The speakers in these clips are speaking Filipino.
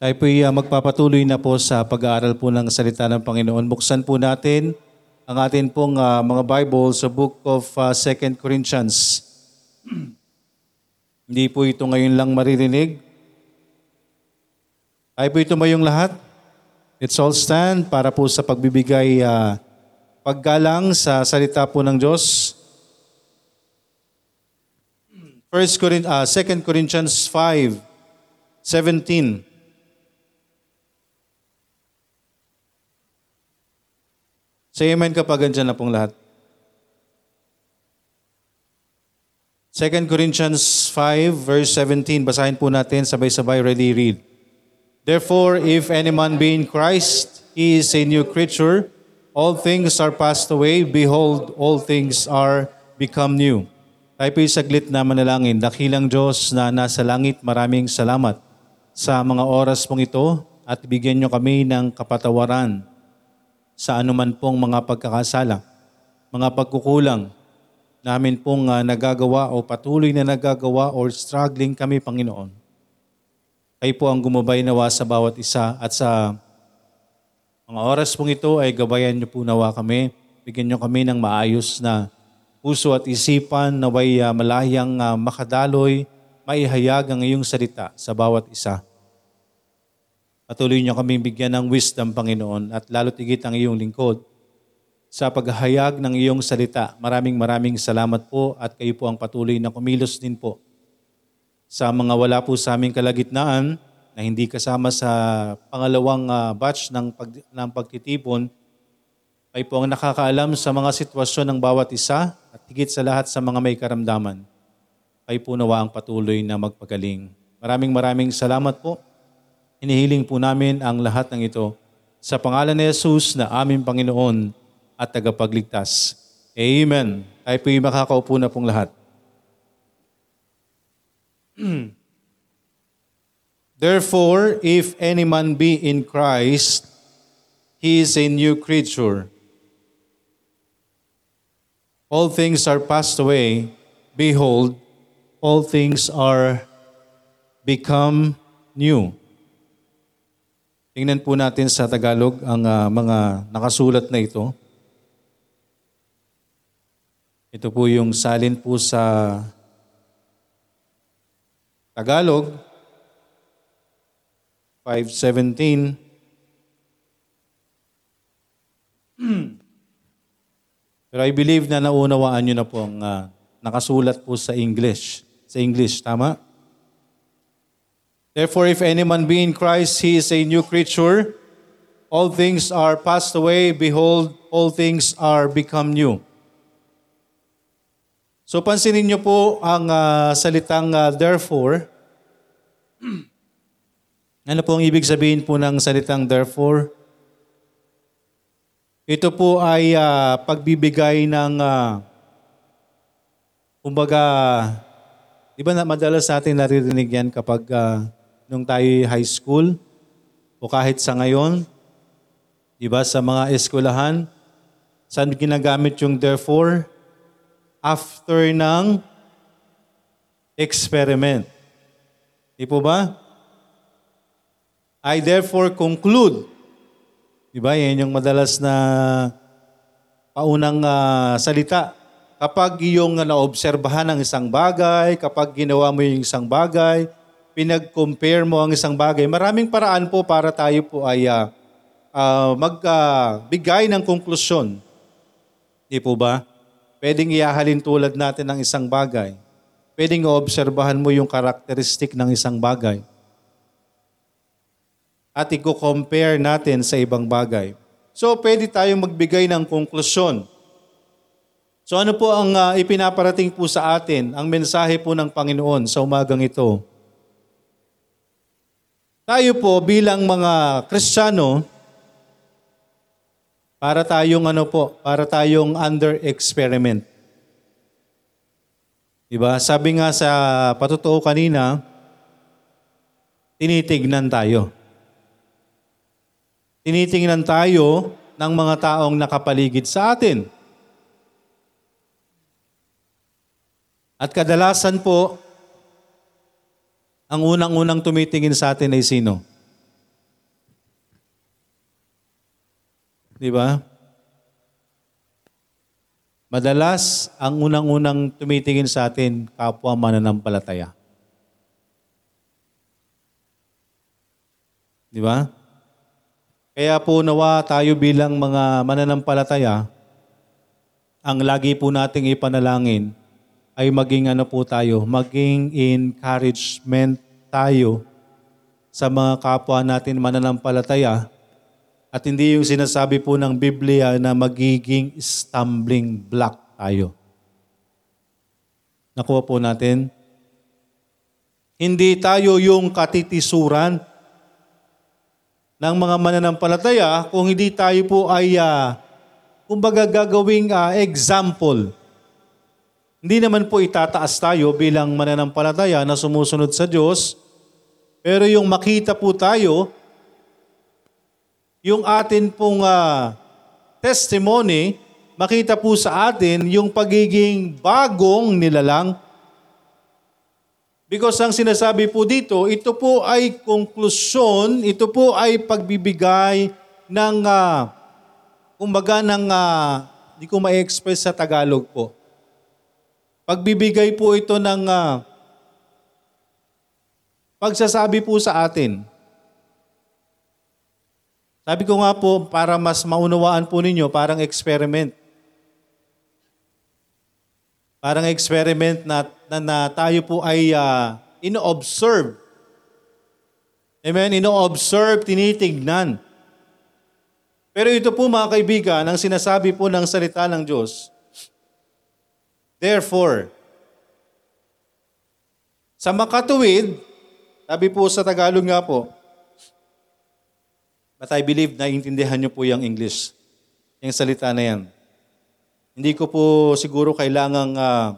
Tayo po uh, magpapatuloy na po sa pag-aaral po ng salita ng Panginoon. Buksan po natin ang atin pong uh, mga Bible sa book of uh, 2 Corinthians. Hindi po ito ngayon lang maririnig. Tayo po ito mayong lahat. Let's all stand para po sa pagbibigay uh, paggalang sa salita po ng Diyos. 1 Corinth, uh, 2 Corinthians 5, 17. Say amen kapag andyan na pong lahat. 2 Corinthians 5 verse 17, basahin po natin sabay-sabay, ready, read. Therefore, if any man be in Christ, he is a new creature. All things are passed away. Behold, all things are become new. Tayo po'y saglit na manalangin. Dakilang Diyos na nasa langit, maraming salamat sa mga oras pong ito at bigyan nyo kami ng kapatawaran sa anuman pong mga pagkakasala, mga pagkukulang namin pong uh, nagagawa o patuloy na nagagawa or struggling kami, Panginoon. Kayo po ang gumabay nawa sa bawat isa at sa mga oras pong ito ay gabayan niyo po nawa kami. Bigyan niyo kami ng maayos na puso at isipan na way uh, malahiyang uh, makadaloy, maihayag ang iyong salita sa bawat isa. Patuloy niyo kami bigyan ng wisdom, Panginoon, at lalo tigit ang iyong lingkod sa paghahayag ng iyong salita. Maraming maraming salamat po at kayo po ang patuloy na kumilos din po sa mga wala po sa aming kalagitnaan na hindi kasama sa pangalawang uh, batch ng, pag, ng pagtitipon, ay po ang nakakaalam sa mga sitwasyon ng bawat isa at higit sa lahat sa mga may karamdaman. Kayo po nawa ang patuloy na magpagaling. Maraming maraming salamat po Hinihiling po namin ang lahat ng ito sa pangalan ni Jesus na aming Panginoon at tagapagligtas. Amen. Tayo po'y makakaupo na pong lahat. Therefore, if any man be in Christ, he is a new creature. All things are passed away. Behold, all things are become new. Tingnan po natin sa Tagalog ang uh, mga nakasulat na ito. Ito po yung salin po sa Tagalog 517 Pero I believe na naunawaan nyo na po ang uh, nakasulat po sa English. Sa English, tama? Therefore, if any man be in Christ, he is a new creature. All things are passed away. Behold, all things are become new. So pansinin niyo po ang uh, salitang uh, therefore. ano po ang ibig sabihin po ng salitang therefore? Ito po ay uh, pagbibigay ng uh, kumbaga, di ba na madalas natin naririnig yan kapag uh, nung tayo high school o kahit sa ngayon, di ba, sa mga eskwelahan, saan ginagamit yung therefore? After ng experiment. Di po ba? I therefore conclude. Di ba? Yan yung madalas na paunang uh, salita. Kapag iyong naobserbahan ang isang bagay, kapag ginawa mo yung isang bagay, pinag-compare mo ang isang bagay, maraming paraan po para tayo po ay uh, magbigay uh, ng konklusyon. Di po ba? Pwedeng iahalin tulad natin ng isang bagay. Pwedeng obserbahan mo yung karakteristik ng isang bagay. At i-compare natin sa ibang bagay. So, pwede tayong magbigay ng konklusyon. So ano po ang uh, ipinaparating po sa atin, ang mensahe po ng Panginoon sa umagang ito? Tayo po bilang mga Kristiyano, para tayong ano po, para tayong under experiment. Diba? Sabi nga sa patutuo kanina, tinitignan tayo. Tinitingnan tayo ng mga taong nakapaligid sa atin. At kadalasan po, ang unang-unang tumitingin sa atin ay sino? Di ba? Madalas, ang unang-unang tumitingin sa atin, kapwa mananampalataya. Di ba? Kaya po nawa tayo bilang mga mananampalataya, ang lagi po nating ipanalangin ay maging ano po tayo, maging encouragement tayo sa mga kapwa natin mananampalataya at hindi yung sinasabi po ng Biblia na magiging stumbling block tayo. Nakuha po natin? Hindi tayo yung katitisuran ng mga mananampalataya kung hindi tayo po ay, uh, kumbaga gagawing uh, example. Hindi naman po itataas tayo bilang mananampalataya na sumusunod sa Diyos, pero yung makita po tayo, yung atin pong uh, testimony, makita po sa atin yung pagiging bagong nilalang. Because ang sinasabi po dito, ito po ay konklusyon, ito po ay pagbibigay ng, uh, kumbaga ng, uh, di ko ma-express sa Tagalog po. Pagbibigay po ito ng uh, pagsasabi po sa atin. Sabi ko nga po, para mas maunawaan po ninyo, parang experiment. Parang experiment na, na, na tayo po ay uh, ino-observe. Amen? Ino-observe, tinitignan. Pero ito po mga kaibigan, ang sinasabi po ng salita ng Diyos, Therefore, sa makatuwid, sabi po sa Tagalog nga po, but I believe na intindihan niyo po yung English, yung salita na yan. Hindi ko po siguro kailangang uh,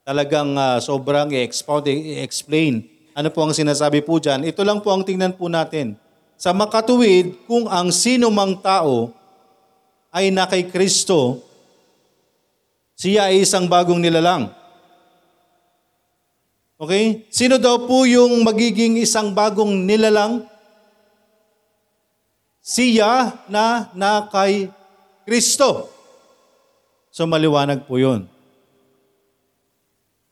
talagang uh, sobrang i-expound, i-explain ano po ang sinasabi po dyan. Ito lang po ang tingnan po natin. Sa makatuwid, kung ang sino mang tao ay na kay Kristo, siya ay isang bagong nilalang. Okay? Sino daw po yung magiging isang bagong nilalang? Siya na na kay Kristo. So maliwanag po yun.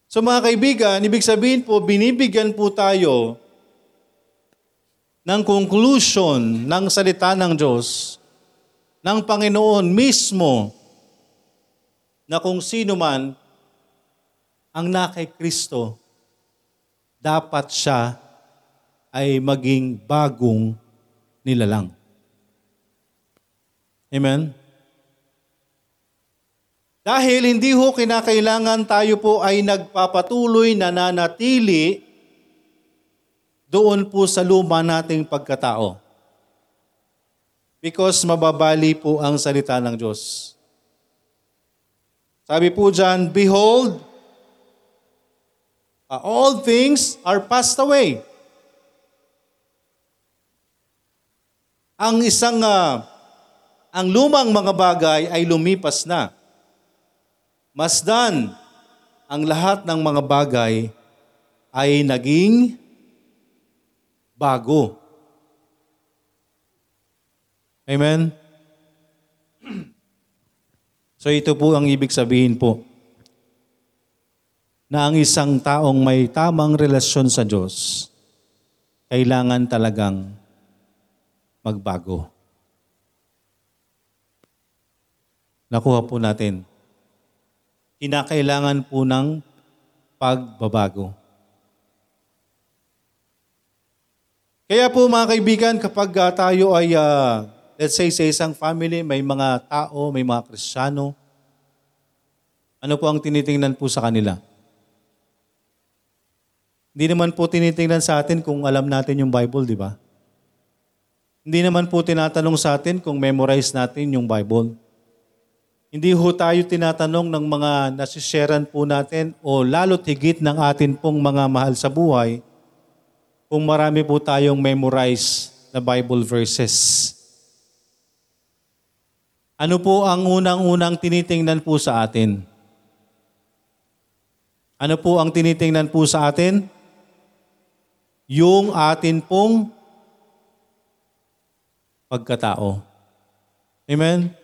So mga kaibigan, ibig sabihin po, binibigyan po tayo ng conclusion ng salita ng Diyos, ng Panginoon mismo, na kung sino man ang nakay Kristo, dapat siya ay maging bagong nilalang. Amen? Dahil hindi ho kinakailangan tayo po ay nagpapatuloy na nanatili doon po sa luma nating pagkatao. Because mababali po ang salita ng Diyos. Sabi po dyan, Behold, uh, all things are passed away. Ang isang, uh, ang lumang mga bagay ay lumipas na. Masdan, ang lahat ng mga bagay ay naging bago. Amen? So ito po ang ibig sabihin po na ang isang taong may tamang relasyon sa Diyos, kailangan talagang magbago. Nakuha po natin. Kinakailangan po ng pagbabago. Kaya po mga kaibigan, kapag uh, tayo ay uh, let's say sa isang family, may mga tao, may mga kristyano, ano po ang tinitingnan po sa kanila? Hindi naman po tinitingnan sa atin kung alam natin yung Bible, di ba? Hindi naman po tinatanong sa atin kung memorize natin yung Bible. Hindi ho tayo tinatanong ng mga nasisharean po natin o lalo higit ng atin pong mga mahal sa buhay kung marami po tayong memorize na Bible verses. Ano po ang unang-unang tinitingnan po sa atin? Ano po ang tinitingnan po sa atin? Yung atin pong pagkatao. Amen?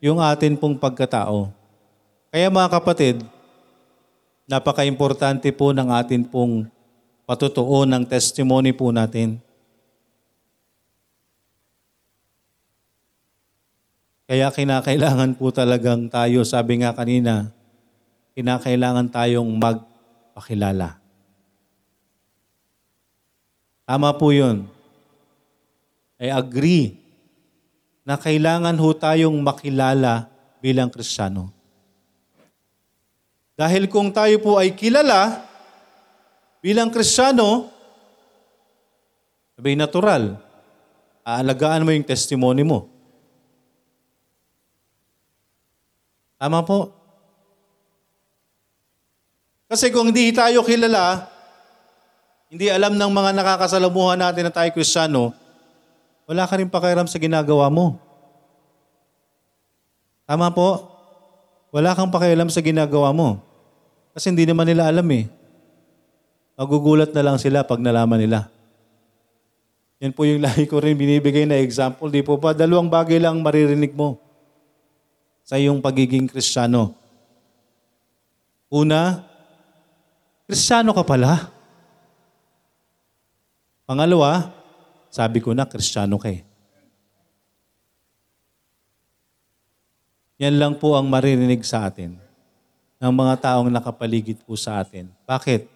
Yung atin pong pagkatao. Kaya mga kapatid, napaka-importante po ng atin pong patutuo ng testimony po natin. Kaya kinakailangan po talagang tayo, sabi nga kanina, kinakailangan tayong magpakilala. Tama po yun. I agree na kailangan ho tayong makilala bilang Kristiyano. Dahil kung tayo po ay kilala bilang Kristiyano, sabay natural, aalagaan mo yung testimony mo. Tama po. Kasi kung hindi tayo kilala, hindi alam ng mga nakakasalamuhan natin na tayo Kristiyano, wala ka rin pakiram sa ginagawa mo. Tama po? Wala kang pakialam sa ginagawa mo. Kasi hindi naman nila alam eh. Magugulat na lang sila pag nalaman nila. Yan po yung lagi ko rin binibigay na example. Di po ba? Dalawang bagay lang maririnig mo sa iyong pagiging kristyano. Una, kristyano ka pala. Pangalawa, sabi ko na, kristyano ka eh. Yan lang po ang maririnig sa atin ng mga taong nakapaligid po sa atin. Bakit?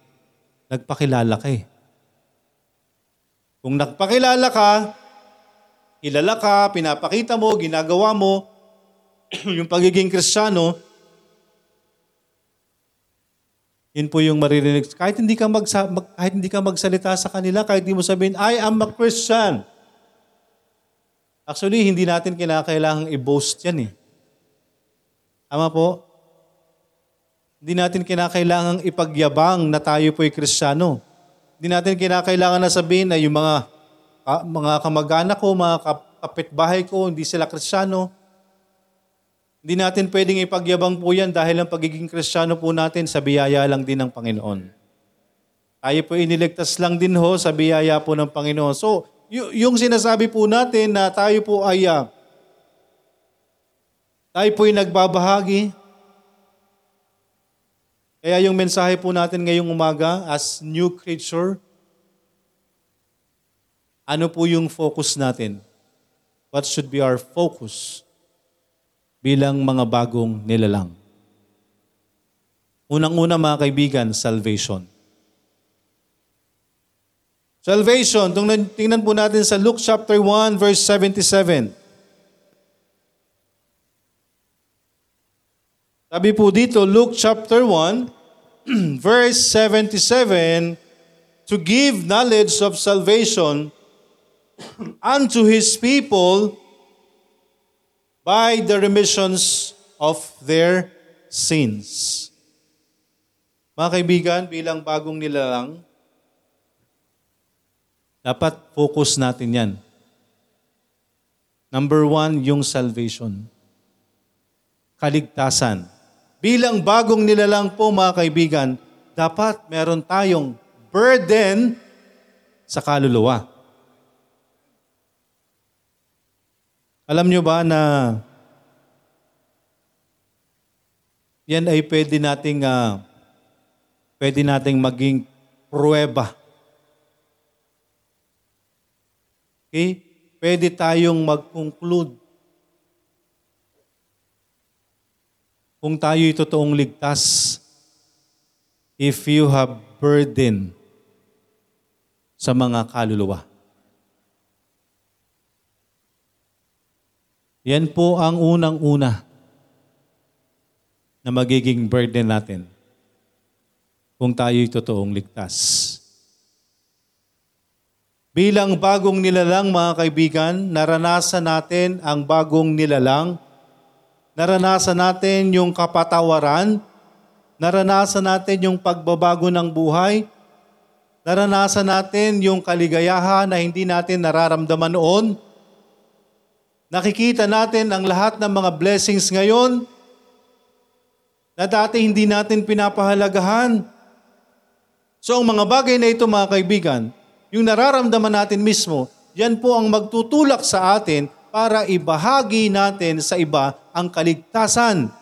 Nagpakilala ka eh. Kung nagpakilala ka, kilala ka, pinapakita mo, ginagawa mo, yung pagiging kristyano, yun po yung maririnig. Kahit hindi ka magsa, mag, kahit hindi ka magsalita sa kanila, kahit hindi mo sabihin, I am a Christian. Actually, hindi natin kinakailangang i-boast yan eh. Tama po? Hindi natin kinakailangang ipagyabang na tayo po'y kristyano. Hindi natin kinakailangan na sabihin na yung mga, ka, mga kamag-anak ko, mga kapitbahay ko, hindi sila kristyano. Hindi natin pwedeng ipagyabang po yan dahil ang pagiging kristyano po natin sa biyaya lang din ng Panginoon. Tayo po iniligtas lang din ho sa biyaya po ng Panginoon. So, y- yung sinasabi po natin na tayo po ay uh, tayo po'y nagbabahagi. Kaya yung mensahe po natin ngayong umaga as new creature, ano po yung focus natin? What should be our focus bilang mga bagong nilalang? Unang-una mga kaibigan, salvation. Salvation, tingnan po natin sa Luke chapter 1 verse 77. Sabi po dito, Luke chapter 1, verse 77, to give knowledge of salvation unto his people by the remissions of their sins. Mga kaibigan, bilang bagong nilalang, dapat focus natin yan. Number one, yung salvation. Kaligtasan bilang bagong nilalang po mga kaibigan, dapat meron tayong burden sa kaluluwa. Alam nyo ba na yan ay pwede nating uh, pwede nating maging pruweba. Okay? Pwede tayong mag-conclude kung tayo'y totoong ligtas, if you have burden sa mga kaluluwa. Yan po ang unang-una na magiging burden natin kung tayo'y totoong ligtas. Bilang bagong nilalang mga kaibigan, naranasan natin ang bagong nilalang naranasan natin yung kapatawaran, naranasan natin yung pagbabago ng buhay, naranasan natin yung kaligayahan na hindi natin nararamdaman noon. Nakikita natin ang lahat ng mga blessings ngayon na dati hindi natin pinapahalagahan. So ang mga bagay na ito mga kaibigan, yung nararamdaman natin mismo, yan po ang magtutulak sa atin para ibahagi natin sa iba ang kaligtasan.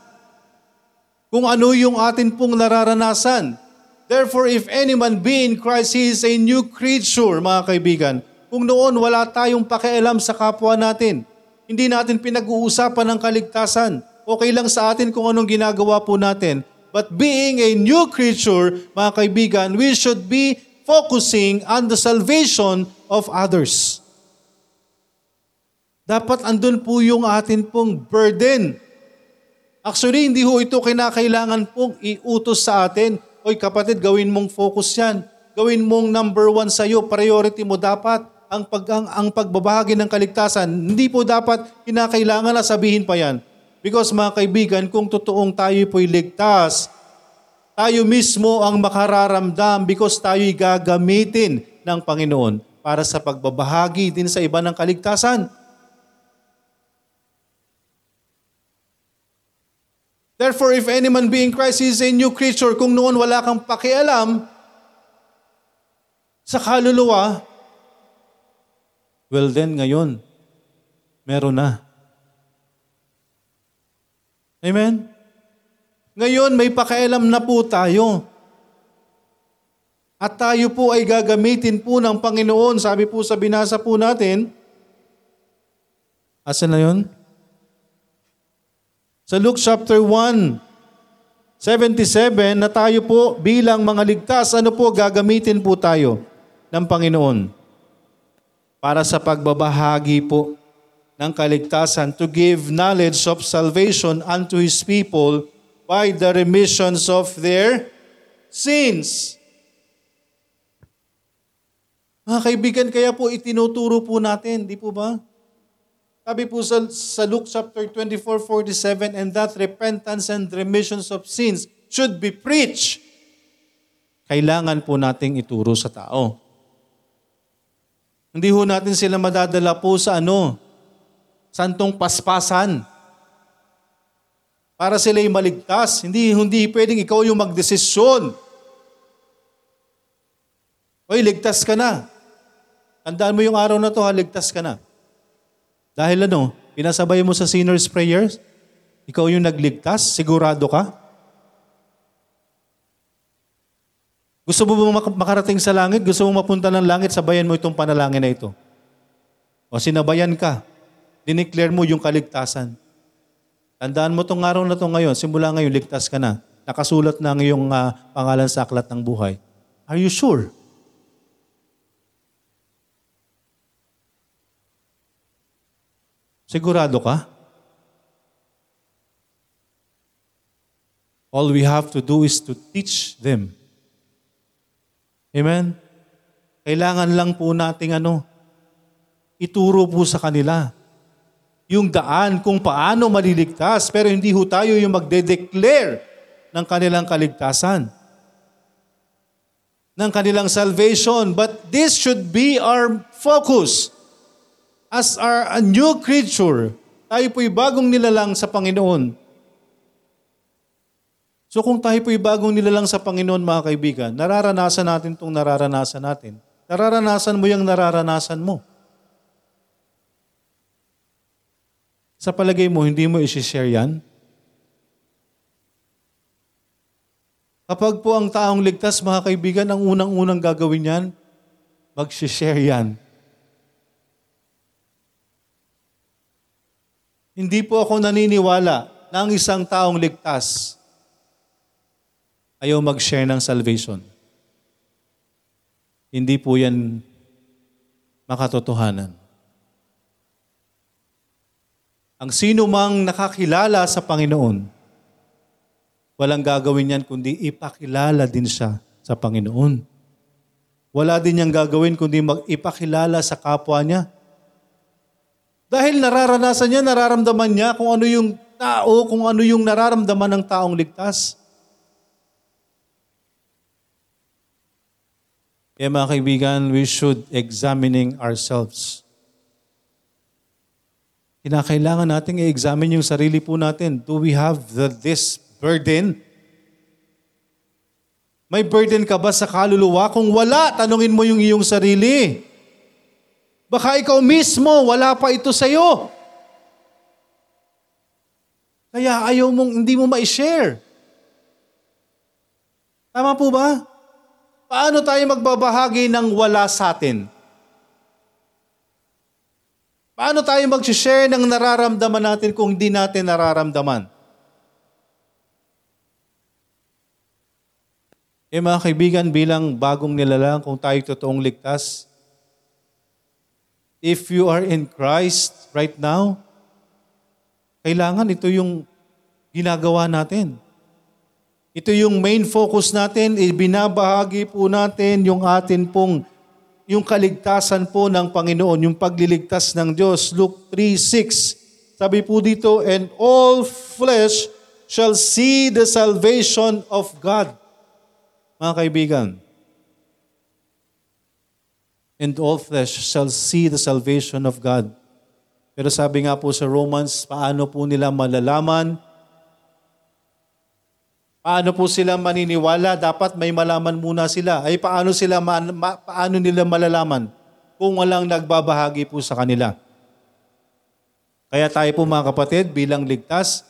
Kung ano yung atin pong nararanasan. Therefore, if any man be in Christ, he is a new creature, mga kaibigan. Kung noon wala tayong pakialam sa kapwa natin, hindi natin pinag-uusapan ang kaligtasan. Okay lang sa atin kung anong ginagawa po natin. But being a new creature, mga kaibigan, we should be focusing on the salvation of others. Dapat andun po yung atin pong burden. Actually, hindi ho ito kinakailangan pong iutos sa atin. Oy kapatid, gawin mong focus yan. Gawin mong number one sa iyo, priority mo dapat ang, pag, ang, ang pagbabahagi ng kaligtasan. Hindi po dapat kinakailangan na sabihin pa yan. Because mga kaibigan, kung totoong tayo po'y ligtas, tayo mismo ang makararamdam because tayo'y gagamitin ng Panginoon para sa pagbabahagi din sa iba ng kaligtasan. Therefore, if any man be in Christ, he is a new creature. Kung noon wala kang pakialam sa kaluluwa, well then, ngayon, meron na. Amen? Ngayon, may pakialam na po tayo. At tayo po ay gagamitin po ng Panginoon. Sabi po sa binasa po natin, Asan na yun? Sa Luke chapter 1, 77, na tayo po bilang mga ligtas, ano po gagamitin po tayo ng Panginoon? Para sa pagbabahagi po ng kaligtasan to give knowledge of salvation unto His people by the remissions of their sins. Mga kaibigan, kaya po itinuturo po natin, di po ba? Sabi po sa, sa Luke chapter 24, 47, and that repentance and remissions of sins should be preached. Kailangan po nating ituro sa tao. Hindi ho natin sila madadala po sa ano, santong paspasan. Para sila'y maligtas. Hindi, hindi pwedeng ikaw yung magdesisyon. Oy, ligtas ka na. Tandaan mo yung araw na to, ha, ligtas ka na. Dahil ano, pinasabay mo sa sinner's prayers, ikaw yung nagligtas, sigurado ka? Gusto mo ba makarating sa langit? Gusto mo mapunta ng langit? Sabayan mo itong panalangin na ito. O sinabayan ka. Dineclare mo yung kaligtasan. Tandaan mo itong araw na to ngayon. Simula ngayon, ligtas ka na. Nakasulat na ang iyong uh, pangalan sa aklat ng buhay. Are you sure? Sigurado ka? All we have to do is to teach them. Amen? Kailangan lang po nating ano, ituro po sa kanila yung daan kung paano maliligtas. Pero hindi ho tayo yung magde-declare ng kanilang kaligtasan, ng kanilang salvation. But this should be our focus as our a new creature, tayo po'y bagong nilalang sa Panginoon. So kung tayo po'y bagong nilalang sa Panginoon, mga kaibigan, nararanasan natin itong nararanasan natin. Nararanasan mo yung nararanasan mo. Sa palagay mo, hindi mo isi-share yan? Kapag po ang taong ligtas, mga kaibigan, ang unang-unang gagawin yan, mag-share yan Hindi po ako naniniwala na ang isang taong ligtas ayaw mag-share ng salvation. Hindi po yan makatotohanan. Ang sino mang nakakilala sa Panginoon, walang gagawin yan kundi ipakilala din siya sa Panginoon. Wala din niyang gagawin kundi mag-ipakilala sa kapwa niya dahil nararanasan niya, nararamdaman niya kung ano yung tao, kung ano yung nararamdaman ng taong ligtas. Kaya mga kaibigan, we should examining ourselves. Kinakailangan natin i-examine yung sarili po natin. Do we have the, this burden? May burden ka ba sa kaluluwa? Kung wala, tanungin mo yung iyong sarili. Baka ikaw mismo, wala pa ito sa iyo. Kaya ayaw mong, hindi mo ma-share. Tama po ba? Paano tayo magbabahagi ng wala sa atin? Paano tayo mag-share ng nararamdaman natin kung hindi natin nararamdaman? Eh mga kaibigan, bilang bagong nilalang kung tayo totoong ligtas, if you are in Christ right now, kailangan ito yung ginagawa natin. Ito yung main focus natin, ibinabahagi po natin yung atin pong yung kaligtasan po ng Panginoon, yung pagliligtas ng Diyos. Luke 3.6, sabi po dito, And all flesh shall see the salvation of God. Mga kaibigan, and all flesh shall see the salvation of God. Pero sabi nga po sa Romans, paano po nila malalaman? Paano po sila maniniwala? Dapat may malaman muna sila. Ay paano sila ma- ma- paano nila malalaman kung walang nagbabahagi po sa kanila? Kaya tayo po mga kapatid, bilang ligtas,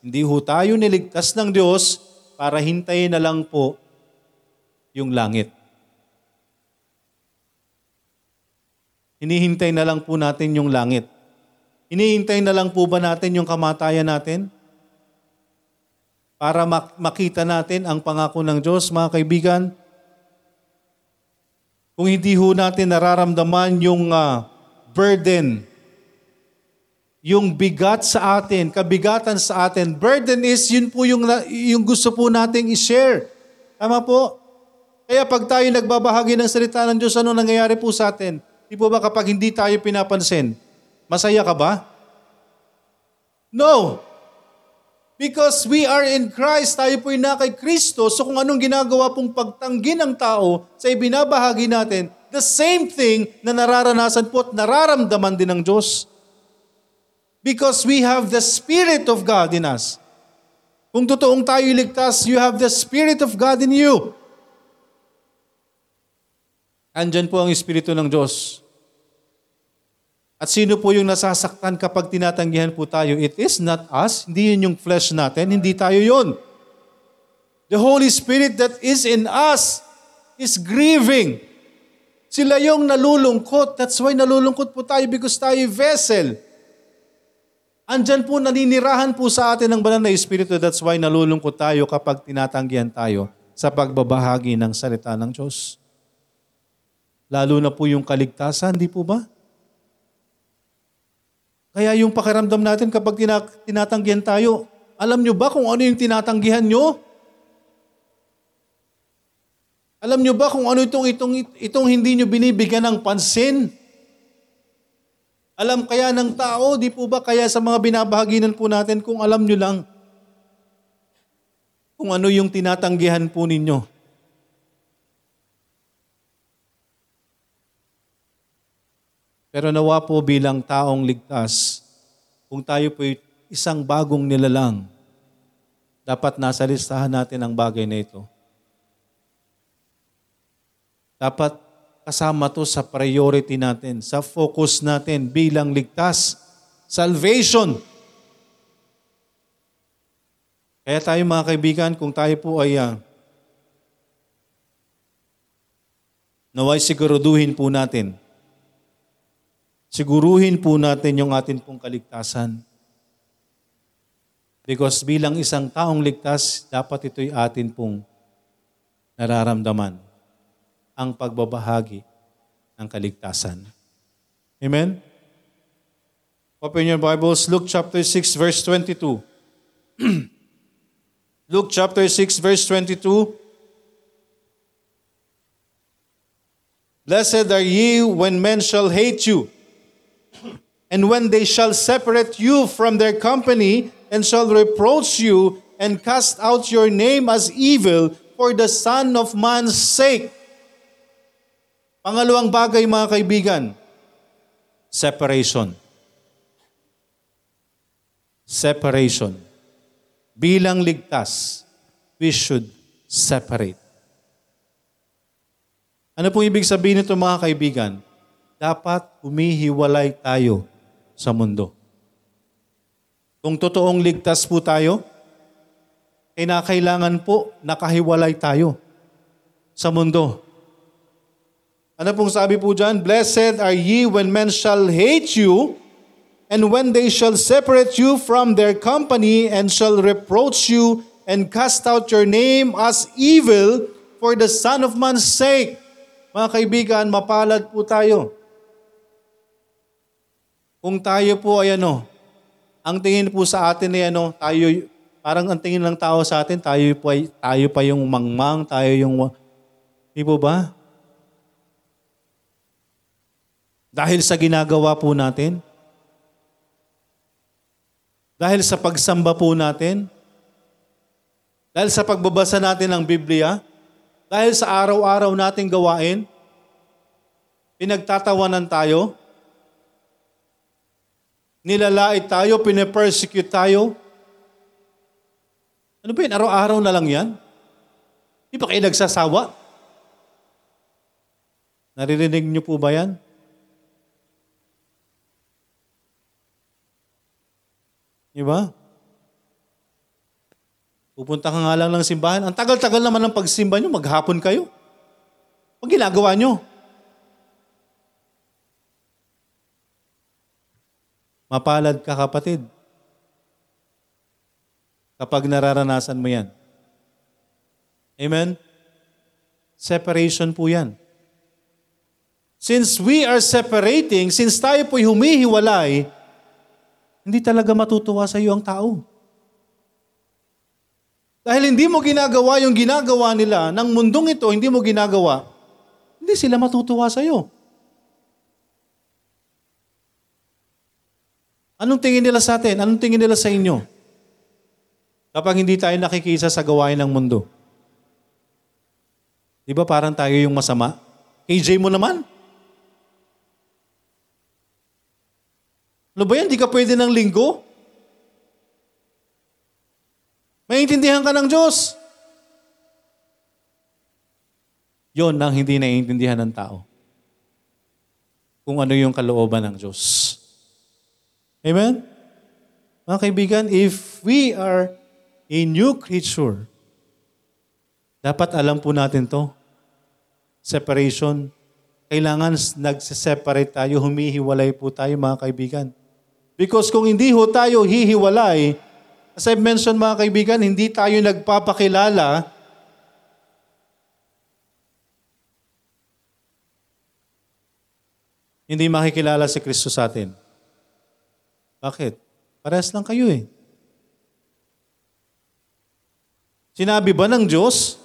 hindi ho tayo niligtas ng Diyos para hintayin na lang po yung langit. Hinihintay na lang po natin yung langit. Hinihintay na lang po ba natin yung kamatayan natin? Para mak- makita natin ang pangako ng Diyos, mga kaibigan. Kung hindi ho natin nararamdaman yung uh, burden, yung bigat sa atin, kabigatan sa atin. Burden is yun po yung, yung gusto po nating i-share. Tama po? Kaya pag tayo nagbabahagi ng salita ng Diyos, ano nangyayari po sa atin? Di po ba kapag hindi tayo pinapansin, masaya ka ba? No. Because we are in Christ, tayo po'y na kay Kristo, so kung anong ginagawa pong pagtanggi ng tao sa ibinabahagi natin, the same thing na nararanasan po at nararamdaman din ng Diyos. Because we have the Spirit of God in us. Kung totoong tayo ligtas, you have the Spirit of God in you. Andyan po ang Espiritu ng Diyos. At sino po yung nasasaktan kapag tinatanggihan po tayo? It is not us. Hindi yun yung flesh natin. Hindi tayo yun. The Holy Spirit that is in us is grieving. Sila yung nalulungkot. That's why nalulungkot po tayo because tayo vessel. Andyan po, naninirahan po sa atin ng banal na Espiritu. That's why nalulungkot tayo kapag tinatanggihan tayo sa pagbabahagi ng salita ng Diyos. Lalo na po yung kaligtasan, di po ba? Kaya yung pakiramdam natin kapag tinatanggihan tayo, alam nyo ba kung ano yung tinatanggihan nyo? Alam nyo ba kung ano itong, itong, itong hindi nyo binibigyan ng pansin? Alam kaya ng tao, di po ba kaya sa mga binabahaginan po natin kung alam nyo lang kung ano yung tinatanggihan po ninyo? Pero nawa po bilang taong ligtas, kung tayo po isang bagong nilalang, dapat nasa listahan natin ang bagay na ito. Dapat kasama to sa priority natin, sa focus natin bilang ligtas. Salvation. Kaya tayo mga kaibigan, kung tayo po ay uh, naway siguraduhin po natin Siguruhin po natin yung atin pong kaligtasan. Because bilang isang taong ligtas, dapat ito'y atin pong nararamdaman ang pagbabahagi ng kaligtasan. Amen? Open your Bibles, Luke chapter 6 verse 22. Luke chapter 6 verse 22. Blessed are ye when men shall hate you And when they shall separate you from their company and shall reproach you and cast out your name as evil for the Son of Man's sake. Pangalawang bagay mga kaibigan, separation. Separation. Bilang ligtas, we should separate. Ano pong ibig sabihin nito mga kaibigan? Dapat humihiwalay tayo sa mundo. Kung totoong ligtas po tayo, kinakailangan po nakahiwalay tayo sa mundo. Ano pong sabi po dyan? Blessed are ye when men shall hate you, and when they shall separate you from their company, and shall reproach you, and cast out your name as evil for the Son of Man's sake. Mga kaibigan, mapalad po tayo. Kung tayo po ay ano, ang tingin po sa atin ay ano, tayo, parang ang tingin ng tao sa atin, tayo po ay, tayo pa yung mangmang, tayo yung, di po ba? Dahil sa ginagawa po natin, dahil sa pagsamba po natin, dahil sa pagbabasa natin ng Biblia, dahil sa araw-araw nating gawain, pinagtatawanan tayo, nilalait tayo, pinapersecute tayo. Ano ba yun? Araw-araw na lang yan? Di ba kayo nagsasawa? Naririnig niyo po ba yan? Di ba? Pupunta ka nga lang ng simbahan. Ang tagal-tagal naman ng pagsimba nyo, maghapon kayo. Pag ginagawa nyo. Mapalad ka kapatid. Kapag nararanasan mo yan. Amen? Separation po yan. Since we are separating, since tayo po'y humihiwalay, hindi talaga matutuwa sa iyo ang tao. Dahil hindi mo ginagawa yung ginagawa nila ng mundong ito, hindi mo ginagawa, hindi sila matutuwa sa iyo. Anong tingin nila sa atin? Anong tingin nila sa inyo? Kapag hindi tayo nakikisa sa gawain ng mundo. Di ba parang tayo yung masama? KJ mo naman. Ano ba yan? Di ka pwede ng linggo? Maintindihan ka ng Diyos. Yon ang hindi naiintindihan ng tao. Kung ano yung kalooban ng Diyos. Amen? Mga kaibigan, if we are a new creature, dapat alam po natin to. Separation. Kailangan nagsiseparate tayo, humihiwalay po tayo mga kaibigan. Because kung hindi ho tayo hihiwalay, as I've mentioned mga kaibigan, hindi tayo nagpapakilala hindi makikilala si Kristo sa atin. Bakit? Parehas lang kayo eh. Sinabi ba ng Diyos?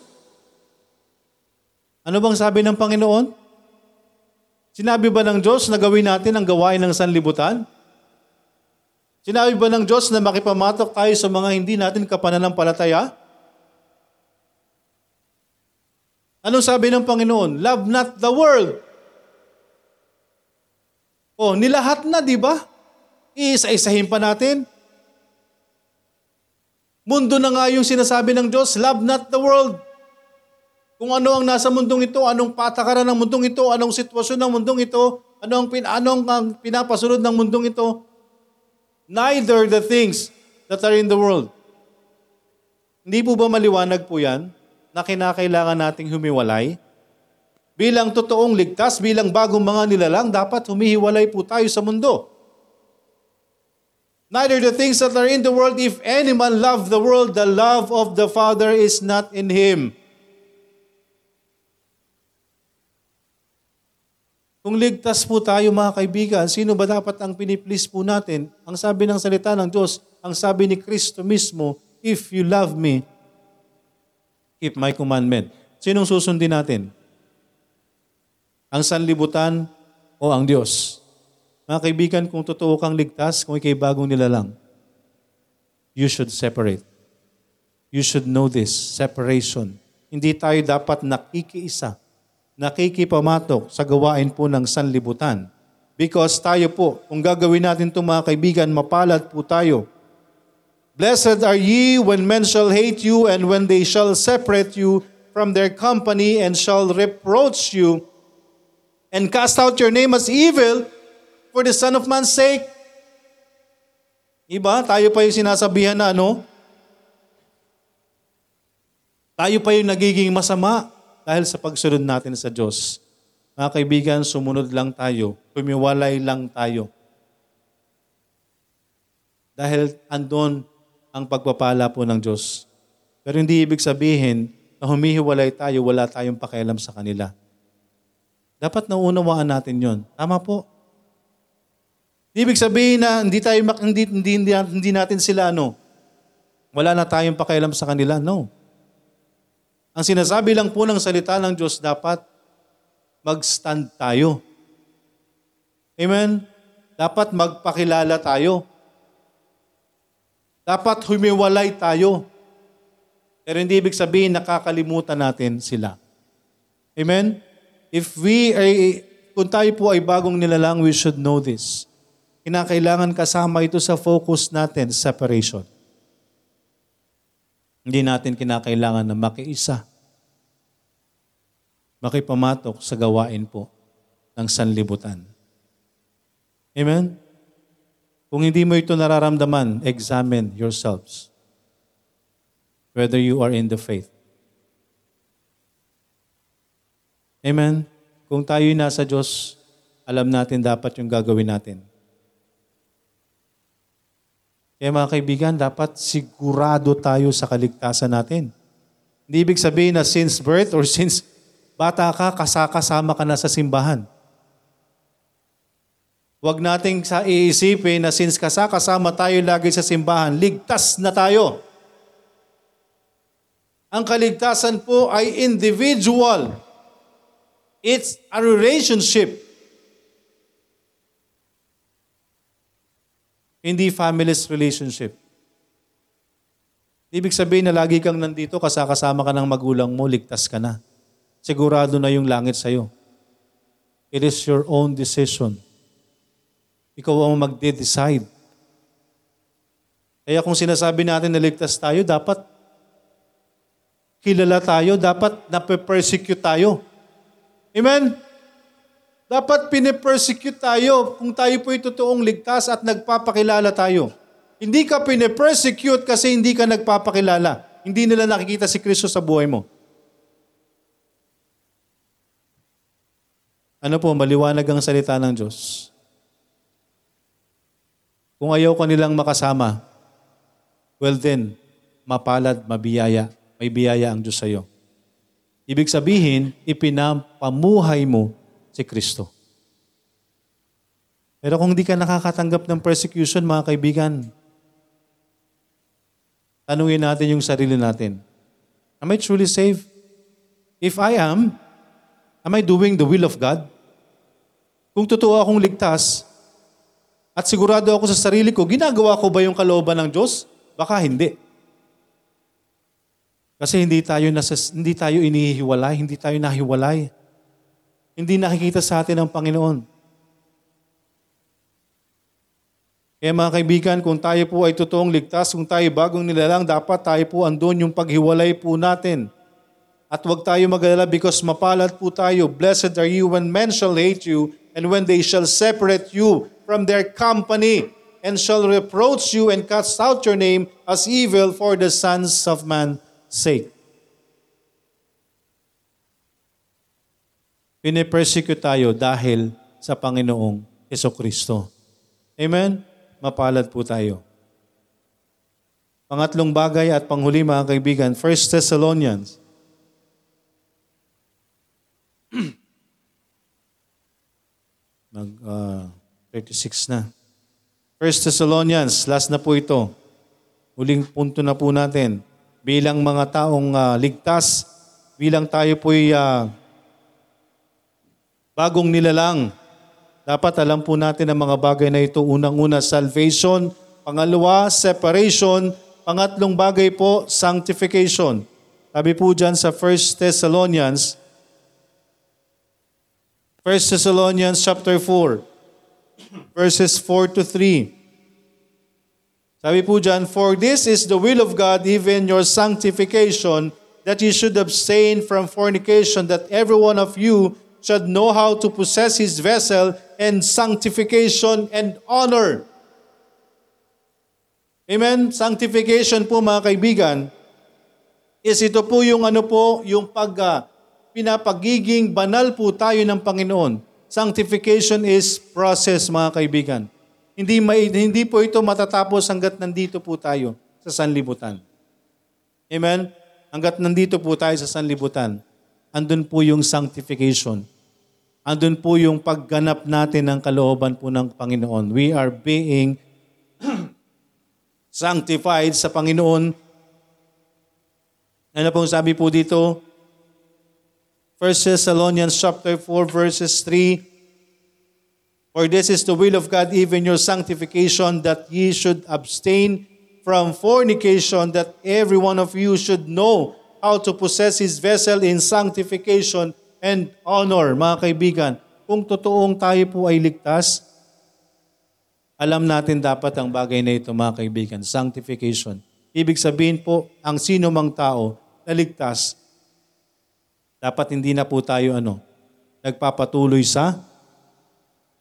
Ano bang sabi ng Panginoon? Sinabi ba ng Diyos na gawin natin ang gawain ng sanlibutan? Sinabi ba ng Diyos na makipamatok tayo sa mga hindi natin kapananampalataya? Anong sabi ng Panginoon? Love not the world. Oh, nilahat na, di ba? Iisa-isahin pa natin. Mundo na nga yung sinasabi ng Diyos, love not the world. Kung ano ang nasa mundong ito, anong patakaran ng mundong ito, anong sitwasyon ng mundong ito, ano ang, pin, anong ang pinapasunod ng mundong ito, neither the things that are in the world. Hindi po ba maliwanag po yan na kinakailangan nating humiwalay? Bilang totoong ligtas, bilang bagong mga nilalang, dapat humihiwalay po tayo sa mundo. Neither the things that are in the world, if any man love the world, the love of the Father is not in him. Kung ligtas po tayo mga kaibigan, sino ba dapat ang piniplease po natin? Ang sabi ng salita ng Diyos, ang sabi ni Kristo mismo, if you love me, keep my commandment. Sinong susundin natin? Ang sanlibutan o ang Diyos? Mga kaibigan, kung totoo kang ligtas, kung ikay bagong nilalang, you should separate. You should know this, separation. Hindi tayo dapat nakikiisa, nakikipamatok sa gawain po ng sanlibutan. Because tayo po, kung gagawin natin ito mga kaibigan, mapalad po tayo. Blessed are ye when men shall hate you and when they shall separate you from their company and shall reproach you and cast out your name as evil for the Son of Man's sake. Iba, tayo pa yung sinasabihan na ano, tayo pa yung nagiging masama dahil sa pagsunod natin sa Diyos. Mga kaibigan, sumunod lang tayo. Pumiwalay lang tayo. Dahil andon ang pagpapala po ng Diyos. Pero hindi ibig sabihin na humihiwalay tayo, wala tayong pakialam sa kanila. Dapat naunawaan natin yon. Tama po. Ibig sabihin na hindi, tayo, hindi, hindi, hindi, hindi natin sila ano, wala na tayong pakialam sa kanila. No. Ang sinasabi lang po ng salita ng Diyos, dapat mag-stand tayo. Amen? Dapat magpakilala tayo. Dapat humiwalay tayo. Pero hindi ibig sabihin nakakalimutan natin sila. Amen? If we are, kung tayo po ay bagong nilalang, we should know this. Kinakailangan kasama ito sa focus natin, separation. Hindi natin kinakailangan na makiisa. Makipamatok sa gawain po ng sanlibutan. Amen? Kung hindi mo ito nararamdaman, examine yourselves whether you are in the faith. Amen? Kung tayo'y nasa Diyos, alam natin dapat yung gagawin natin. Kaya mga kaibigan, dapat sigurado tayo sa kaligtasan natin. Hindi ibig sabihin na since birth or since bata ka, kasakasama ka na sa simbahan. Huwag nating sa iisipin na since kasakasama tayo lagi sa simbahan, ligtas na tayo. Ang kaligtasan po ay individual. It's a relationship. Hindi family's relationship. Ibig sabihin na lagi kang nandito, kasakasama ka ng magulang mo, ligtas ka na. Sigurado na yung langit sa'yo. It is your own decision. Ikaw ang magde-decide. Kaya kung sinasabi natin na ligtas tayo, dapat kilala tayo, dapat nape-persecute tayo. Amen? Dapat pine-persecute tayo kung tayo po'y totoong ligtas at nagpapakilala tayo. Hindi ka pine-persecute kasi hindi ka nagpapakilala. Hindi nila nakikita si Kristo sa buhay mo. Ano po, maliwanag ang salita ng Diyos. Kung ayaw ka nilang makasama, well then, mapalad, mabiyaya. May biyaya ang Diyos sa iyo. Ibig sabihin, ipinapamuhay mo si Kristo. Pero kung hindi ka nakakatanggap ng persecution, mga kaibigan, tanungin natin yung sarili natin. Am I truly saved? If I am, am I doing the will of God? Kung totoo akong ligtas, at sigurado ako sa sarili ko, ginagawa ko ba yung kalooban ng Diyos? Baka hindi. Kasi hindi tayo, nasa, hindi tayo inihiwalay, hindi tayo nahiwalay. Hindi nakikita sa atin ng Panginoon. Kaya mga kaibigan, kung tayo po ay totoong ligtas, kung tayo bagong nilalang, dapat tayo po andun yung paghiwalay po natin. At huwag tayo magalala because mapalad po tayo. Blessed are you when men shall hate you and when they shall separate you from their company and shall reproach you and cast out your name as evil for the sons of man's sake. Pinipersecute tayo dahil sa Panginoong Yeso Kristo. Amen? Mapalad po tayo. Pangatlong bagay at panghuli mga kaibigan, 1 Thessalonians. Mag uh, 36 na. 1 Thessalonians, last na po ito. Huling punto na po natin. Bilang mga taong uh, ligtas, bilang tayo po'y uh, bagong nilalang. Dapat alam po natin ang mga bagay na ito. Unang-una, salvation. Pangalawa, separation. Pangatlong bagay po, sanctification. Sabi po dyan sa 1 Thessalonians, 1 Thessalonians chapter 4, verses 4 to 3. Sabi po dyan, For this is the will of God, even your sanctification, that you should abstain from fornication, that every one of you should know how to possess his vessel and sanctification and honor. Amen? Sanctification po mga kaibigan, is ito po yung ano po, yung pag ah, pinapagiging banal po tayo ng Panginoon. Sanctification is process mga kaibigan. Hindi, mai- hindi po ito matatapos hanggat nandito po tayo sa sanlibutan. Amen? Hanggat nandito po tayo sa sanlibutan, andun po yung sanctification. Andun po yung pagganap natin ng kalooban po ng Panginoon. We are being sanctified sa Panginoon. Ano pong sabi po dito? 1 Thessalonians chapter 4 verses 3 For this is the will of God, even your sanctification, that ye should abstain from fornication, that every one of you should know how to possess his vessel in sanctification and honor. Mga kaibigan, kung totoong tayo po ay ligtas, alam natin dapat ang bagay na ito, mga kaibigan, sanctification. Ibig sabihin po, ang sino mang tao na ligtas, dapat hindi na po tayo ano, nagpapatuloy sa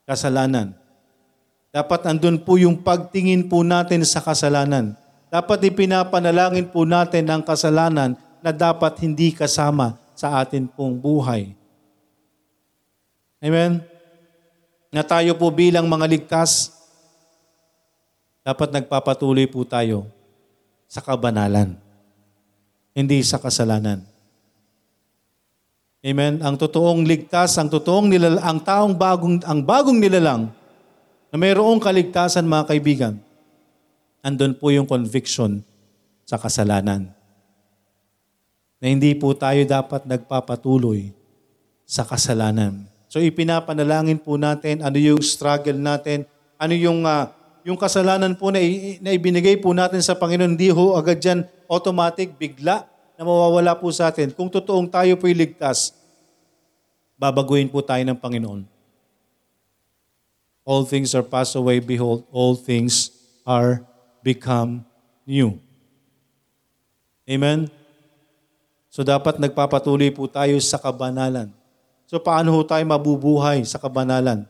kasalanan. Dapat andun po yung pagtingin po natin sa kasalanan. Dapat ipinapanalangin po natin ang kasalanan na dapat hindi kasama sa atin pong buhay. Amen? Na tayo po bilang mga ligtas, dapat nagpapatuloy po tayo sa kabanalan, hindi sa kasalanan. Amen. Ang totoong ligtas, ang totoong nilal, ang taong bagong ang bagong nilalang na mayroong kaligtasan mga kaibigan. Andun po yung conviction sa kasalanan. Na hindi po tayo dapat nagpapatuloy sa kasalanan. So ipinapanalangin po natin ano yung struggle natin, ano yung ah, yung kasalanan po na, na ibinigay po natin sa Panginoon, hindi ho agad yan automatic, bigla na mawawala po sa atin. Kung totoong tayo po'y ligtas, babaguhin po tayo ng Panginoon. All things are passed away, behold, all things are become new. Amen? So dapat nagpapatuloy po tayo sa kabanalan. So paano ho tayo mabubuhay sa kabanalan?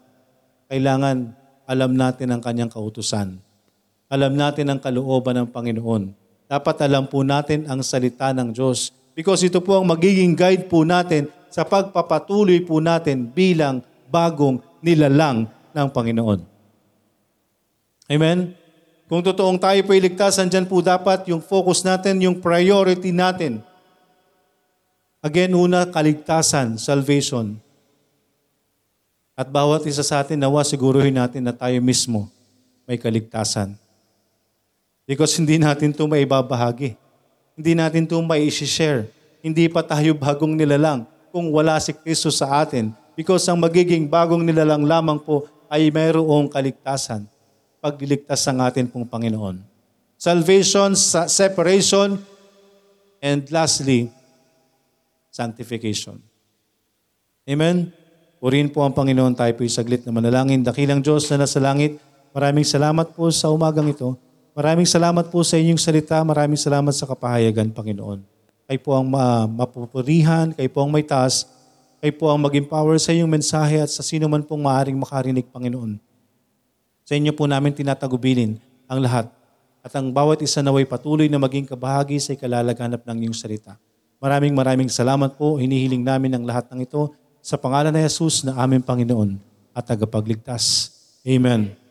Kailangan alam natin ang kanyang kautusan. Alam natin ang kalooban ng Panginoon. Dapat alam po natin ang salita ng Diyos. Because ito po ang magiging guide po natin sa pagpapatuloy po natin bilang bagong nilalang ng Panginoon. Amen? Kung totoong tayo po iligtas, andyan po dapat yung focus natin, yung priority natin. Again, una, kaligtasan, salvation. At bawat isa sa atin, nawa siguruhin natin na tayo mismo may kaligtasan. Because hindi natin ito maibabahagi. Hindi natin ito mai-share. Hindi pa tayo bagong nilalang kung wala si Kristo sa atin. Because ang magiging bagong nilalang lamang po ay mayroong kaligtasan. Pagliligtas ng atin pong Panginoon. Salvation, sa- separation, and lastly, sanctification. Amen? Purihin po ang Panginoon tayo po saglit na manalangin. Dakilang Diyos na nasa langit, maraming salamat po sa umagang ito. Maraming salamat po sa inyong salita. Maraming salamat sa kapahayagan, Panginoon. Kayo po ang ma- mapupurihan, kayo po ang may taas, kayo po ang mag-empower sa inyong mensahe at sa sino man pong maaaring makarinig, Panginoon. Sa inyo po namin tinatagubilin ang lahat at ang bawat isa naway patuloy na maging kabahagi sa ikalalaganap ng iyong salita. Maraming maraming salamat po. Hinihiling namin ang lahat ng ito sa pangalan ni Jesus na aming Panginoon at tagapagligtas. Amen.